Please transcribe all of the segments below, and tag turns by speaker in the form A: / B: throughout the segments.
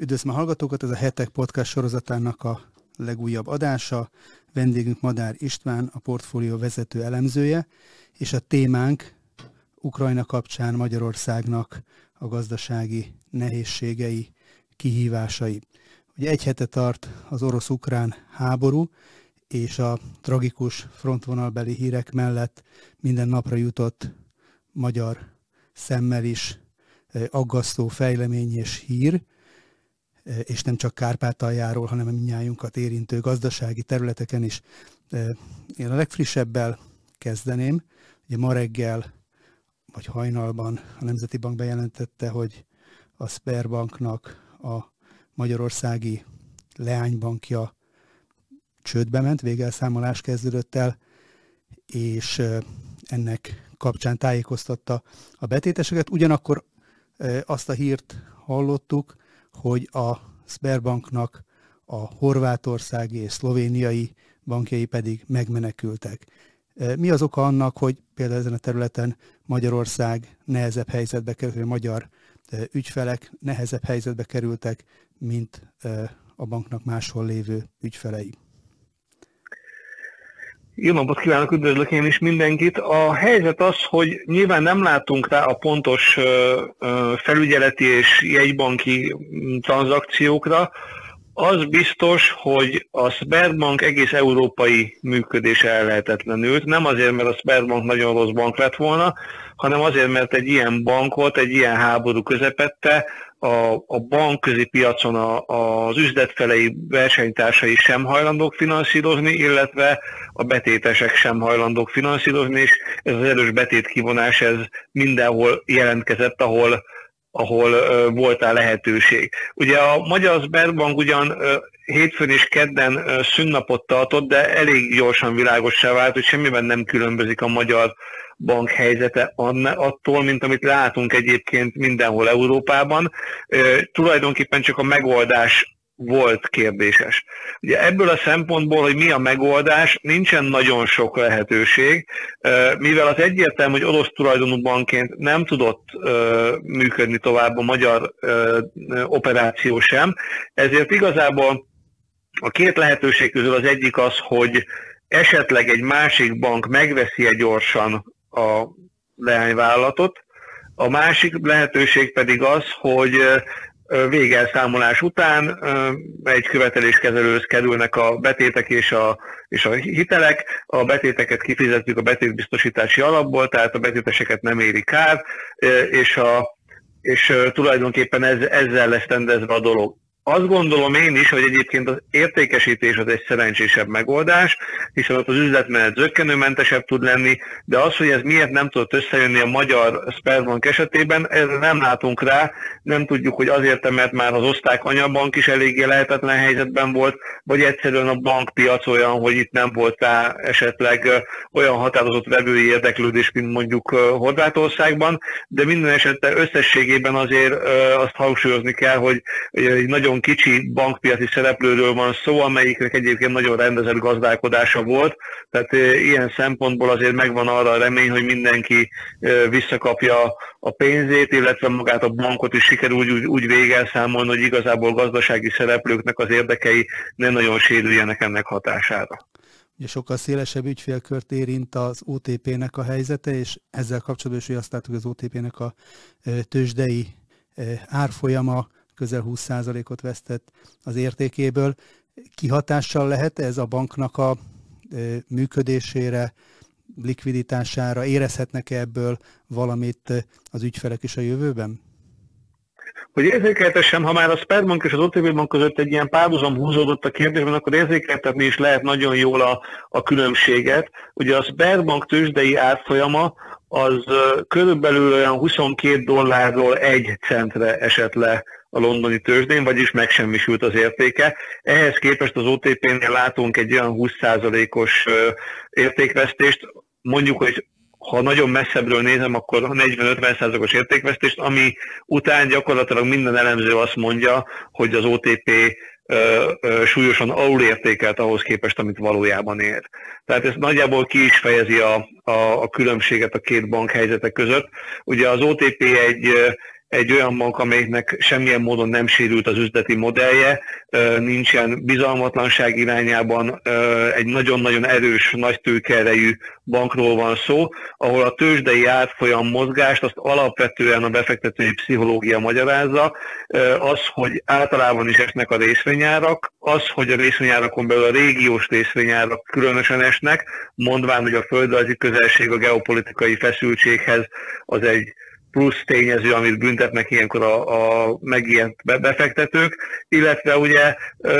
A: Üdvözlöm a hallgatókat, ez a Hetek Podcast sorozatának a legújabb adása. Vendégünk Madár István, a portfólió vezető elemzője, és a témánk Ukrajna kapcsán Magyarországnak a gazdasági nehézségei, kihívásai. Ugye egy hete tart az orosz-ukrán háború, és a tragikus frontvonalbeli hírek mellett minden napra jutott magyar szemmel is eh, aggasztó fejlemény és hír, és nem csak Kárpátaljáról, hanem a minnyájunkat érintő gazdasági területeken is. Én a legfrissebbel kezdeném. Ugye ma reggel, vagy hajnalban a Nemzeti Bank bejelentette, hogy a Sperbanknak a magyarországi leánybankja csődbe ment, végelszámolás kezdődött el, és ennek kapcsán tájékoztatta a betéteseket. Ugyanakkor azt a hírt hallottuk, hogy a Sberbanknak a horvátországi és szlovéniai bankjai pedig megmenekültek. Mi az oka annak, hogy például ezen a területen Magyarország nehezebb helyzetbe került, vagy magyar ügyfelek nehezebb helyzetbe kerültek, mint a banknak máshol lévő ügyfelei?
B: Jó napot kívánok, üdvözlök én is mindenkit. A helyzet az, hogy nyilván nem látunk rá a pontos felügyeleti és jegybanki tranzakciókra. Az biztos, hogy a Sberbank egész európai működése ellehetetlenült. Nem azért, mert a Sberbank nagyon rossz bank lett volna, hanem azért, mert egy ilyen bankot, egy ilyen háború közepette a, a bankközi piacon a, az üzletfelei versenytársai sem hajlandók finanszírozni, illetve a betétesek sem hajlandók finanszírozni, és ez az erős betétkivonás ez mindenhol jelentkezett, ahol, ahol uh, voltál lehetőség. Ugye a Magyar Sberbank ugyan uh, hétfőn és kedden uh, szünnapot tartott, de elég gyorsan világossá vált, hogy semmiben nem különbözik a magyar bank helyzete attól, mint amit látunk egyébként mindenhol Európában. Tulajdonképpen csak a megoldás volt kérdéses. Ugye ebből a szempontból, hogy mi a megoldás, nincsen nagyon sok lehetőség, mivel az egyértelmű, hogy orosz tulajdonú bankként nem tudott működni tovább a magyar operáció sem, ezért igazából a két lehetőség közül az egyik az, hogy esetleg egy másik bank megveszi -e gyorsan a leányvállalatot. A másik lehetőség pedig az, hogy végelszámolás után egy követeléskezelőhöz kerülnek a betétek és a, és a hitelek, a betéteket kifizetjük a betétbiztosítási alapból, tehát a betéteseket nem éri kár, és, a, és tulajdonképpen ez, ezzel lesz rendezve a dolog. Azt gondolom én is, hogy egyébként az értékesítés az egy szerencsésebb megoldás, hiszen ott az üzletmenet zöggenőmentesebb tud lenni, de az, hogy ez miért nem tudott összejönni a magyar Sperbank esetében, erre nem látunk rá, nem tudjuk, hogy azért, mert már az oszták anyabank is eléggé lehetetlen helyzetben volt, vagy egyszerűen a bankpiac olyan, hogy itt nem volt rá esetleg olyan határozott vevői érdeklődés, mint mondjuk Horvátországban, de minden esetben összességében azért azt hangsúlyozni kell, hogy egy kicsi bankpiaci szereplőről van szó, amelyiknek egyébként nagyon rendezett gazdálkodása volt, tehát ilyen szempontból azért megvan arra a remény, hogy mindenki visszakapja a pénzét, illetve magát a bankot is sikerül úgy, úgy, úgy végelszámolni, hogy igazából gazdasági szereplőknek az érdekei nem nagyon sérüljenek ennek hatására.
A: Ugye sokkal szélesebb ügyfélkört érint az OTP-nek a helyzete, és ezzel kapcsolatban is, hogy azt látjuk, hogy az OTP-nek a tőzsdei árfolyama közel 20%-ot vesztett az értékéből. Kihatással lehet ez a banknak a működésére, likviditására? Érezhetnek -e ebből valamit az ügyfelek is a jövőben?
B: Hogy érzékeltessem, ha már a Sperbank és az OTB bank között egy ilyen párhuzam húzódott a kérdésben, akkor érzékeltetni is lehet nagyon jól a, a különbséget. Ugye a Sperbank tőzsdei árfolyama az körülbelül olyan 22 dollárról egy centre esett le a londoni tőzsdén, vagyis megsemmisült az értéke. Ehhez képest az OTP-nél látunk egy olyan 20%-os értékvesztést, mondjuk, hogy ha nagyon messzebbről nézem, akkor 40-50%-os értékvesztést, ami után gyakorlatilag minden elemző azt mondja, hogy az OTP ö, ö, súlyosan alulértékelt ahhoz képest, amit valójában ér. Tehát ez nagyjából ki is fejezi a, a, a különbséget a két bank helyzetek között. Ugye az OTP egy egy olyan bank, amelynek semmilyen módon nem sérült az üzleti modellje, nincsen bizalmatlanság irányában, egy nagyon-nagyon erős, nagy tőkerejű bankról van szó, ahol a tőzsdei átfolyam mozgást azt alapvetően a befektetői pszichológia magyarázza, az, hogy általában is esnek a részvényárak, az, hogy a részvényárakon belül a régiós részvényárak különösen esnek, mondván, hogy a földrajzi közelség a geopolitikai feszültséghez az egy plusz tényező, amit büntetnek ilyenkor a, a megijent befektetők, illetve ugye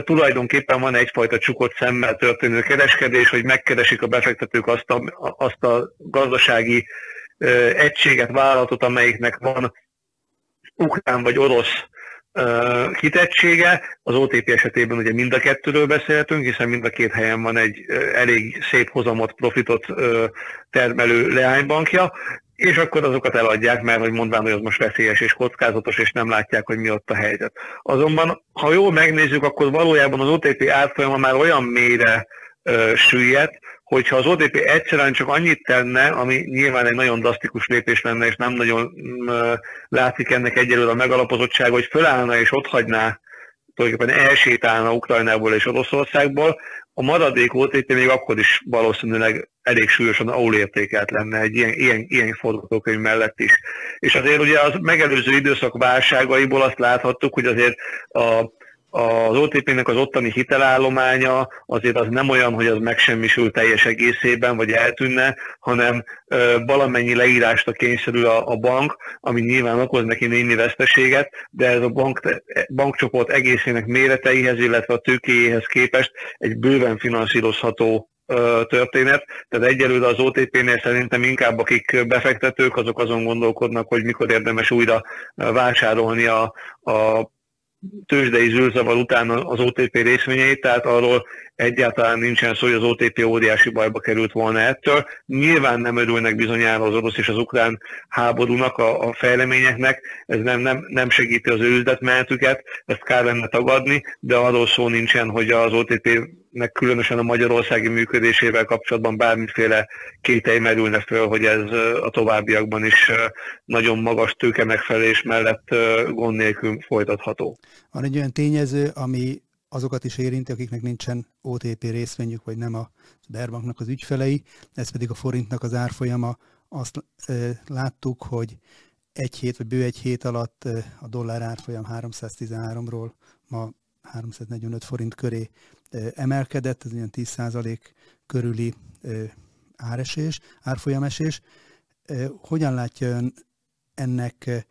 B: tulajdonképpen van egyfajta csukott szemmel történő kereskedés, hogy megkeresik a befektetők azt a, azt a gazdasági egységet, vállalatot, amelyiknek van ukrán vagy orosz kitettsége. Az OTP esetében ugye mind a kettőről beszéltünk, hiszen mind a két helyen van egy elég szép hozamot, profitot termelő leánybankja, és akkor azokat eladják, mert hogy mondván, hogy az most veszélyes és kockázatos, és nem látják, hogy mi ott a helyzet. Azonban, ha jól megnézzük, akkor valójában az OTP átfolyama már olyan mélyre ö, süllyedt, hogyha az OTP egyszerűen csak annyit tenne, ami nyilván egy nagyon drasztikus lépés lenne, és nem nagyon ö, látszik ennek egyelőre a megalapozottság, hogy fölállna és ott hagyná, tulajdonképpen elsétálna Ukrajnából és Oroszországból, a maradék OTP még akkor is valószínűleg elég súlyosan alulértékelt lenne egy ilyen, ilyen, ilyen forgatókönyv mellett is. És azért ugye az megelőző időszak válságaiból azt láthattuk, hogy azért a az OTP-nek az ottani hitelállománya azért az nem olyan, hogy az megsemmisül teljes egészében, vagy eltűnne, hanem ö, valamennyi leírásra kényszerül a, a bank, ami nyilván okoz neki némi veszteséget, de ez a bank, bankcsoport egészének méreteihez, illetve a tőkéjéhez képest egy bőven finanszírozható történet. Tehát egyelőre az OTP-nél szerintem inkább akik befektetők, azok azon gondolkodnak, hogy mikor érdemes újra vásárolni a, a tőzsdei zűrzavar után az OTP részvényeit, tehát arról egyáltalán nincsen szó, hogy az OTP óriási bajba került volna ettől. Nyilván nem örülnek bizonyára az orosz és az ukrán háborúnak, a, a fejleményeknek, ez nem, nem, nem segíti az ő üzletmenetüket, ezt kár lenne tagadni, de arról szó nincsen, hogy az OTP-nek különösen a magyarországi működésével kapcsolatban bármiféle kételj merülne föl, hogy ez a továbbiakban is nagyon magas tőke megfelelés mellett gond nélkül folytatható.
A: Van egy olyan tényező, ami azokat is érinti, akiknek nincsen OTP részvényük, vagy nem a Sberbanknak az ügyfelei, ez pedig a forintnak az árfolyama. Azt láttuk, hogy egy hét, vagy bő egy hét alatt a dollár árfolyam 313-ról ma 345 forint köré emelkedett, ez olyan 10% körüli áresés, árfolyamesés. Hogyan látja ön ennek,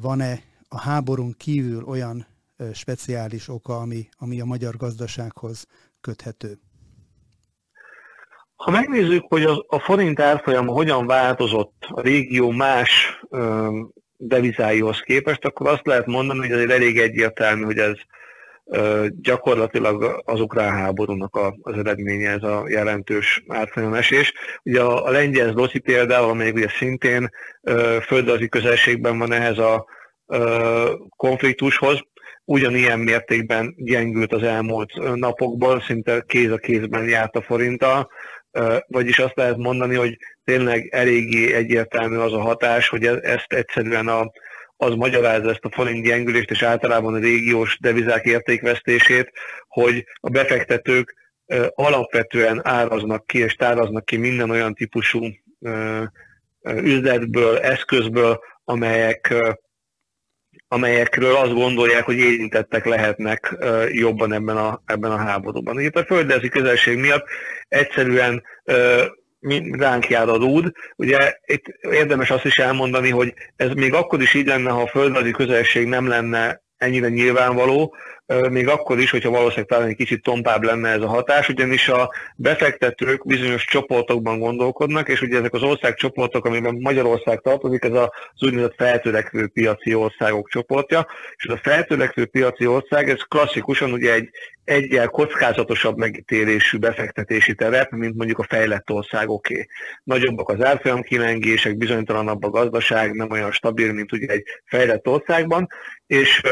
A: van-e a háborún kívül olyan speciális oka, ami, ami a magyar gazdasághoz köthető?
B: Ha megnézzük, hogy a, a forint árfolyama hogyan változott a régió más ö, devizáihoz képest, akkor azt lehet mondani, hogy azért elég egyértelmű, hogy ez ö, gyakorlatilag az ukrán háborúnak a, az eredménye, ez a jelentős árfolyamesés. Ugye a, a lengyel zloty például, amelyik ugye szintén ö, földrajzi közelségben van ehhez a ö, konfliktushoz, ugyanilyen mértékben gyengült az elmúlt napokban, szinte kéz a kézben járt a forinttal, vagyis azt lehet mondani, hogy tényleg eléggé egyértelmű az a hatás, hogy e-, ezt egyszerűen a, az magyarázza ezt a forint gyengülést, és általában a régiós devizák értékvesztését, hogy a befektetők alapvetően áraznak ki, és táraznak ki minden olyan típusú üzletből, eszközből, amelyek amelyekről azt gondolják, hogy érintettek lehetnek jobban ebben a, ebben a háborúban. Itt a földezi közelség miatt egyszerűen ránk jár a rúd. Ugye itt érdemes azt is elmondani, hogy ez még akkor is így lenne, ha a földrajzi közelség nem lenne ennyire nyilvánvaló, még akkor is, hogyha valószínűleg talán egy kicsit tompább lenne ez a hatás, ugyanis a befektetők bizonyos csoportokban gondolkodnak, és ugye ezek az országcsoportok, amiben Magyarország tartozik, ez az úgynevezett feltörekvő piaci országok csoportja, és ez a feltörekvő piaci ország, ez klasszikusan ugye egy egyel kockázatosabb megítélésű befektetési terep, mint mondjuk a fejlett országoké. Nagyobbak az árfolyam kilengések, bizonytalanabb a gazdaság, nem olyan stabil, mint ugye egy fejlett országban, és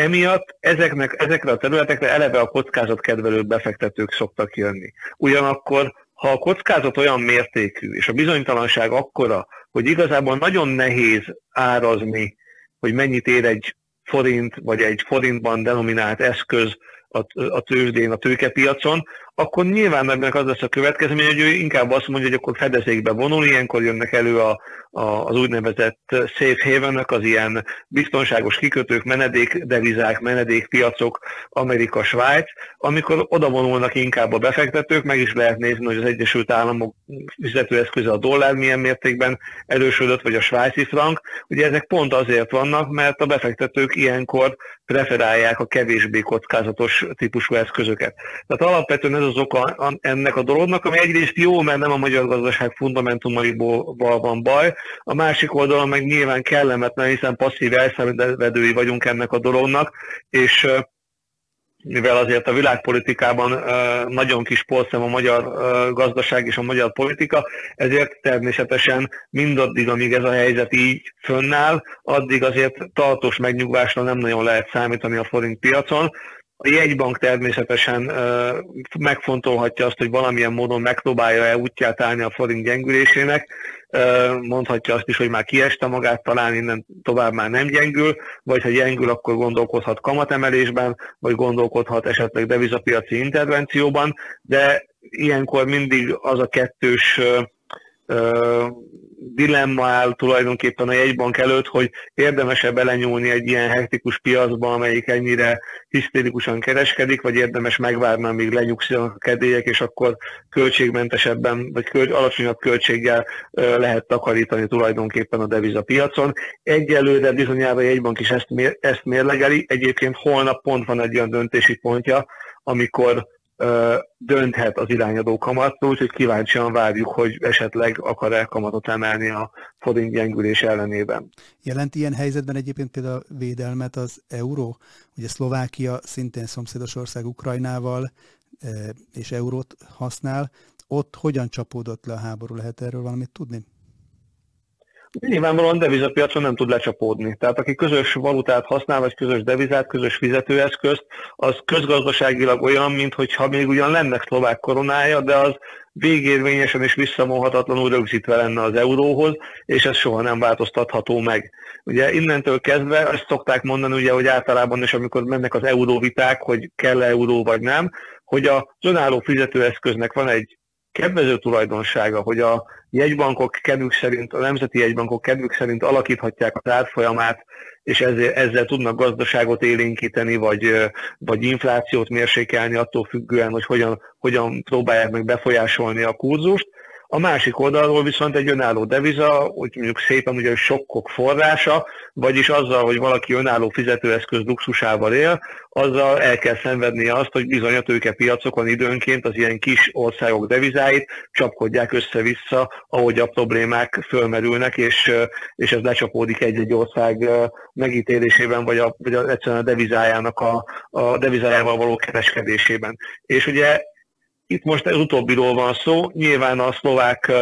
B: Emiatt ezeknek, ezekre a területekre eleve a kockázatkedvelő befektetők szoktak jönni. Ugyanakkor, ha a kockázat olyan mértékű, és a bizonytalanság akkora, hogy igazából nagyon nehéz árazni hogy mennyit ér egy forint, vagy egy forintban denominált eszköz a, a tőzsdén, a tőkepiacon, akkor nyilván ennek az lesz a következmény, hogy ő inkább azt mondja, hogy akkor fedezékbe vonul, ilyenkor jönnek elő a, a, az úgynevezett safe haven az ilyen biztonságos kikötők, menedékdevizák, menedékpiacok, Amerika, Svájc, amikor oda vonulnak inkább a befektetők, meg is lehet nézni, hogy az Egyesült Államok fizetőeszköze a dollár milyen mértékben erősödött, vagy a svájci frank. Ugye ezek pont azért vannak, mert a befektetők ilyenkor preferálják a kevésbé kockázatos típusú eszközöket. Tehát alapvetően ez az oka ennek a dolognak, ami egyrészt jó, mert nem a magyar gazdaság fundamentumaiból van baj, a másik oldalon meg nyilván kellemetlen, hiszen passzív elszenvedői vagyunk ennek a dolognak, és mivel azért a világpolitikában nagyon kis polszem a magyar gazdaság és a magyar politika, ezért természetesen mindaddig, amíg ez a helyzet így fönnáll, addig azért tartós megnyugvásra nem nagyon lehet számítani a forint piacon. A jegybank természetesen megfontolhatja azt, hogy valamilyen módon megpróbálja-e útját állni a forint gyengülésének, mondhatja azt is, hogy már kieste magát, talán innen tovább már nem gyengül, vagy ha gyengül, akkor gondolkodhat kamatemelésben, vagy gondolkodhat esetleg devizapiaci intervencióban, de ilyenkor mindig az a kettős dilemma áll tulajdonképpen a jegybank előtt, hogy érdemesebb belenyúlni egy ilyen hektikus piacba, amelyik ennyire hisztérikusan kereskedik, vagy érdemes megvárni, amíg lenyugszanak a kedélyek, és akkor költségmentesebben, vagy alacsonyabb költséggel lehet takarítani tulajdonképpen a devizapiacon. Egyelőre bizonyára a jegybank is ezt, mér, ezt mérlegeli, egyébként holnap pont van egy olyan döntési pontja, amikor dönthet az irányadó kamatról, úgyhogy kíváncsian várjuk, hogy esetleg akar-e kamatot emelni a forint gyengülés ellenében.
A: Jelent ilyen helyzetben egyébként például a védelmet az euró? Ugye Szlovákia szintén szomszédos ország Ukrajnával és eurót használ. Ott hogyan csapódott le a háború? Lehet erről valamit tudni?
B: Nyilvánvalóan devizapiacon nem tud lecsapódni. Tehát aki közös valutát használ, vagy közös devizát, közös fizetőeszközt, az közgazdaságilag olyan, mintha még ugyan lenne szlovák koronája, de az végérvényesen és visszamolhatatlanul rögzítve lenne az euróhoz, és ez soha nem változtatható meg. Ugye innentől kezdve ezt szokták mondani, ugye, hogy általában is, amikor mennek az euróviták, hogy kell-e euró vagy nem, hogy a önálló fizetőeszköznek van egy kedvező tulajdonsága, hogy a jegybankok kedvük szerint, a nemzeti jegybankok kedvük szerint alakíthatják az árfolyamát, és ezzel, ezzel tudnak gazdaságot élénkíteni, vagy, vagy inflációt mérsékelni attól függően, hogy hogyan, hogyan próbálják meg befolyásolni a kurzust. A másik oldalról viszont egy önálló deviza, úgy mondjuk szépen ugye sokkok forrása, vagyis azzal, hogy valaki önálló fizetőeszköz luxusával él, azzal el kell szenvednie azt, hogy bizony a tőkepiacokon időnként az ilyen kis országok devizáit csapkodják össze-vissza, ahogy a problémák fölmerülnek, és, és ez lecsapódik egy-egy ország megítélésében, vagy, a, vagy egyszerűen a devizájának a, a devizájával való kereskedésében. És ugye itt most az utóbbiról van szó, nyilván a szlovák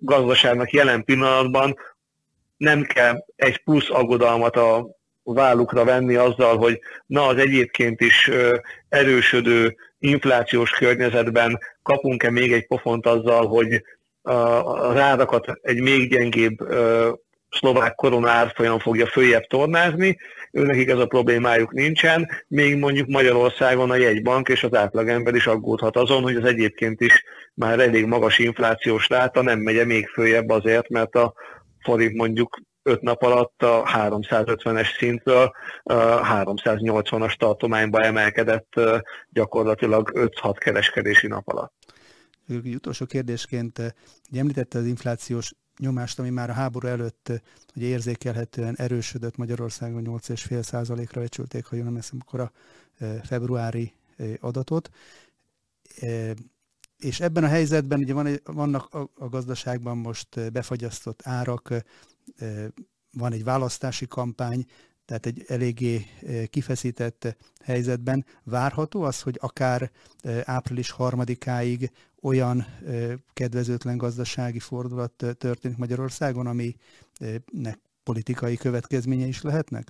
B: gazdaságnak jelen pillanatban nem kell egy plusz aggodalmat a vállukra venni azzal, hogy na az egyébként is erősödő inflációs környezetben kapunk-e még egy pofont azzal, hogy az árakat egy még gyengébb szlovák korona árfolyam fogja följebb tornázni, őnekik ez a problémájuk nincsen, még mondjuk Magyarországon a jegybank és az átlagember is aggódhat azon, hogy az egyébként is már elég magas inflációs ráta nem megye még följebb azért, mert a forint mondjuk 5 nap alatt a 350-es szintről 380-as tartományba emelkedett gyakorlatilag 5-6 kereskedési nap alatt.
A: Utolsó kérdésként említette az inflációs nyomást, ami már a háború előtt hogy érzékelhetően erősödött Magyarországon 8,5%-ra becsülték, ha jól nem eszem, akkor a februári adatot. És ebben a helyzetben ugye van, vannak a, a gazdaságban most befagyasztott árak, van egy választási kampány, tehát egy eléggé kifeszített helyzetben várható az, hogy akár április harmadikáig olyan kedvezőtlen gazdasági fordulat történik Magyarországon, aminek politikai következménye is lehetnek?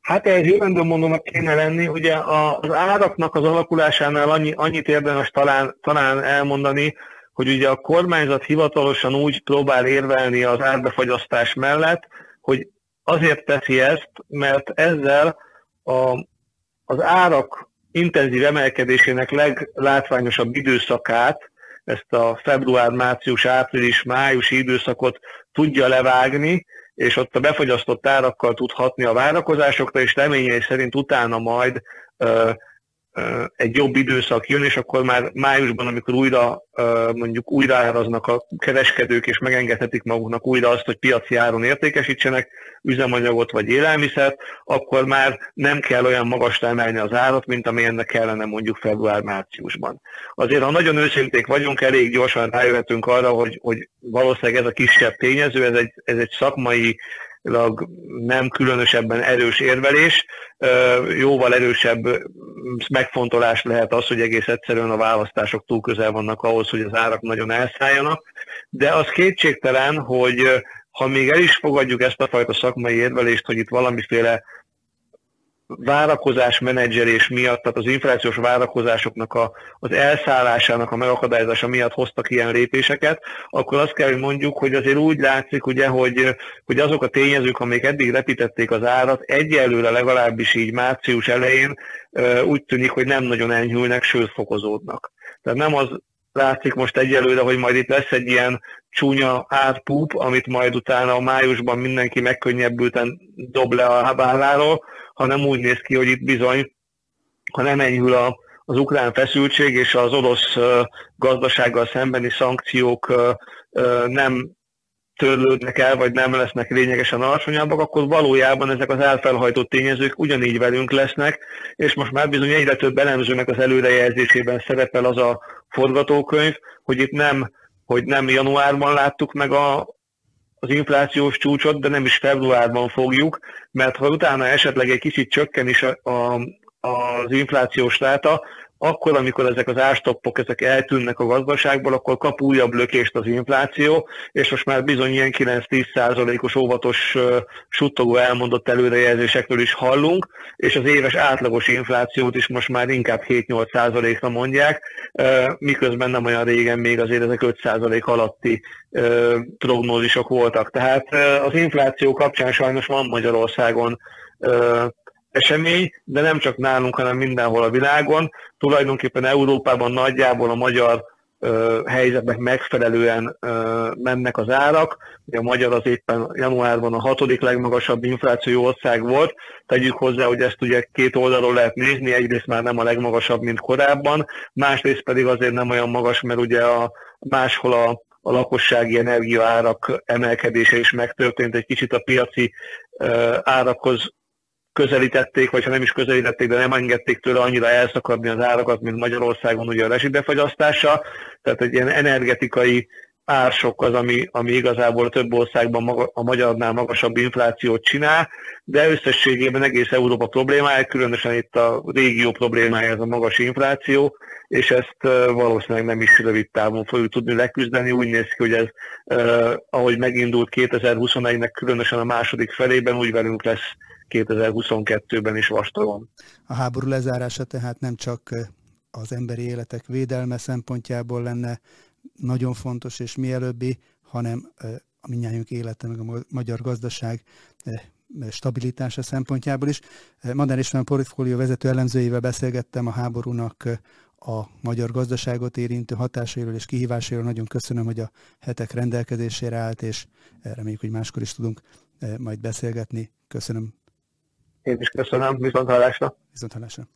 B: Hát egy jövendő mondónak kéne lenni, ugye az áraknak az alakulásánál annyi, annyit érdemes talán, talán elmondani, hogy ugye a kormányzat hivatalosan úgy próbál érvelni az árbefagyasztás mellett, hogy azért teszi ezt, mert ezzel a, az árak intenzív emelkedésének leglátványosabb időszakát, ezt a február, március, április, májusi időszakot tudja levágni, és ott a befogyasztott árakkal tud hatni a várakozásokra, és reményei szerint utána majd egy jobb időszak jön, és akkor már májusban, amikor újra mondjuk újraáraznak a kereskedők, és megengedhetik maguknak újra azt, hogy piaci áron értékesítsenek üzemanyagot vagy élelmiszert, akkor már nem kell olyan magasra emelni az árat, mint amilyennek kellene mondjuk február-márciusban. Azért, ha nagyon őszinték vagyunk, elég gyorsan rájöhetünk arra, hogy, hogy valószínűleg ez a kisebb tényező, ez egy, ez egy szakmai nem különösebben erős érvelés, jóval erősebb megfontolás lehet az, hogy egész egyszerűen a választások túl közel vannak ahhoz, hogy az árak nagyon elszálljanak, de az kétségtelen, hogy ha még el is fogadjuk ezt a fajta szakmai érvelést, hogy itt valamiféle várakozás menedzselés miatt, tehát az inflációs várakozásoknak a, az elszállásának a megakadályozása miatt hoztak ilyen lépéseket, akkor azt kell, hogy mondjuk, hogy azért úgy látszik, ugye, hogy, hogy azok a tényezők, amik eddig repítették az árat, egyelőre legalábbis így március elején úgy tűnik, hogy nem nagyon enyhülnek, sőt fokozódnak. Tehát nem az látszik most egyelőre, hogy majd itt lesz egy ilyen csúnya átpúp, amit majd utána a májusban mindenki megkönnyebbülten dob le a válláról, hanem úgy néz ki, hogy itt bizony, ha nem enyhül a, az ukrán feszültség és az orosz gazdasággal szembeni szankciók nem törlődnek el, vagy nem lesznek lényegesen alacsonyabbak, akkor valójában ezek az elfelhajtott tényezők ugyanígy velünk lesznek, és most már bizony egyre több elemzőnek az előrejelzésében szerepel az a forgatókönyv, hogy itt nem, hogy nem januárban láttuk meg a, az inflációs csúcsot, de nem is februárban fogjuk, mert ha utána esetleg egy kicsit csökken is a, a, az inflációs ráta, akkor, amikor ezek az ástoppok ezek eltűnnek a gazdaságból, akkor kap újabb lökést az infláció, és most már bizony ilyen 9-10 százalékos óvatos suttogó elmondott előrejelzésekről is hallunk, és az éves átlagos inflációt is most már inkább 7-8 százalékra mondják, miközben nem olyan régen még azért ezek 5 százalék alatti prognózisok voltak. Tehát az infláció kapcsán sajnos van Magyarországon esemény, de nem csak nálunk, hanem mindenhol a világon. Tulajdonképpen Európában nagyjából a magyar helyzetnek megfelelően mennek az árak. A magyar az éppen januárban a hatodik legmagasabb infláció ország volt. Tegyük hozzá, hogy ezt ugye két oldalról lehet nézni, egyrészt már nem a legmagasabb, mint korábban, másrészt pedig azért nem olyan magas, mert ugye a máshol a a lakossági energiaárak emelkedése is megtörtént, egy kicsit a piaci árakhoz közelítették, vagy ha nem is közelítették, de nem engedték tőle annyira elszakadni az árakat, mint Magyarországon ugye a rezsibefagyasztása. Tehát egy ilyen energetikai ársok az, ami, ami igazából a több országban maga, a magyarnál magasabb inflációt csinál, de összességében egész Európa problémája, különösen itt a régió problémája ez a magas infláció, és ezt valószínűleg nem is rövid távon fogjuk tudni leküzdeni. Úgy néz ki, hogy ez, ahogy megindult 2021-nek, különösen a második felében, úgy velünk lesz 2022-ben is vastagon.
A: A háború lezárása tehát nem csak az emberi életek védelme szempontjából lenne nagyon fontos és mielőbbi, hanem a minnyájunk élete, meg a magyar gazdaság stabilitása szempontjából is. Madár István portfólió vezető elemzőjével beszélgettem a háborúnak a magyar gazdaságot érintő hatásairól és kihívásairól. Nagyon köszönöm, hogy a hetek rendelkezésére állt, és reméljük, hogy máskor is tudunk majd beszélgetni. Köszönöm
B: én is köszönöm, viszont hallásra.
A: Viszont hallásra.